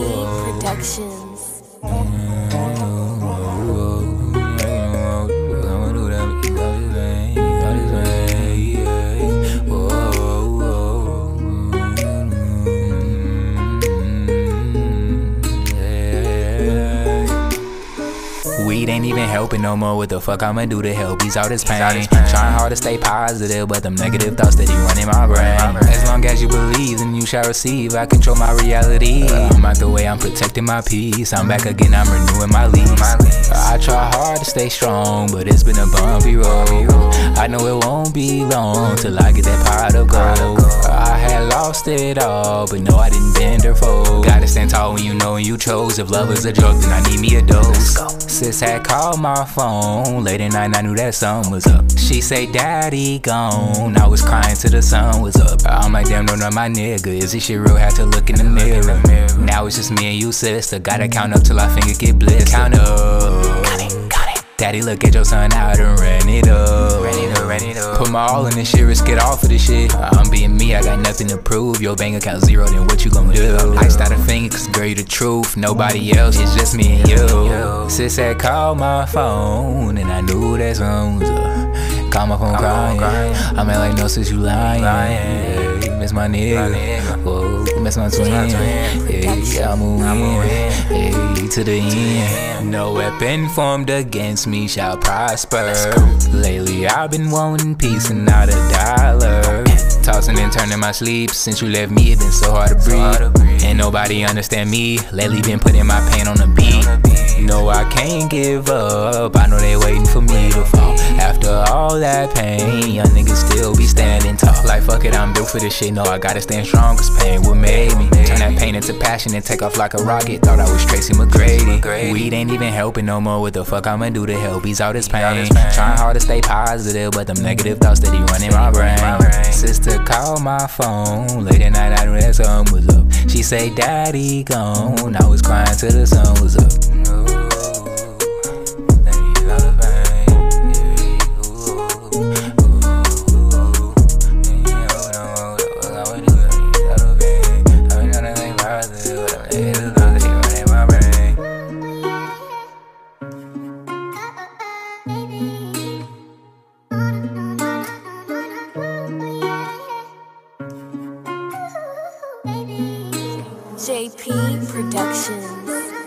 Productions. Weed ain't even helping no more. What the fuck I'ma do to help ease out this pain? Trying hard to stay positive, but them negative thoughts steady running my brain. As long as you believe, then you shall receive. I control my reality. I'm out the way, I'm protecting my peace. I'm back again, I'm renewing my lease. I try hard to stay strong, but it's been a bumpy road. I know it won't be long till I get that pot of gold. I had lost it all, but no, I didn't bend or fold. Gotta tall when you know when you chose. If love is a drug, then I need me a dose. Sis had called my phone late at night, I knew that something was up. She say, Daddy gone. I was crying till the sun was up. I'm like, damn, no, not my nigga. Is this shit real? Had to look in the mirror. Now it's just me and you, sister. Gotta count up till I finger get blistered. Count up. Daddy, look at your son out and ran it up. Put my all in this shit, risk it all for this shit. Uh, I'm being me, I got nothing to prove. Your bank account zero, then what you gon' do? I started finger, cause girl, you the truth. Nobody else, it's just me and you. Sis said, call my phone, and I knew that something was up. Call my phone crying. I'm like, no, sis, you lying. Yeah, miss my nigga. Whoa, miss my twin. Yeah, I'm moving. Hey, to the end. No weapon formed against me shall prosper. Lately, I've been wanting peace and not a dollar. Tossing and turning my sleep since you left me, it's been so hard to breathe. And nobody understand me. Lately, been putting my pain on the beat. No, I can't give up. I know they waiting for me to fall. After all that pain, young niggas fuck it, I'm built for this shit. No, I gotta stand strong, cause pain what made me. Turn that pain into passion and take off like a rocket. Thought I was Tracy McGrady. Weed ain't even helping no more. What the fuck I'ma do to help ease all this pain? Trying hard to stay positive, but them negative thoughts steady running my brain. Sister called my phone late at night. I that something was up. She say, Daddy gone. I was crying till the sun was up. JP Productions.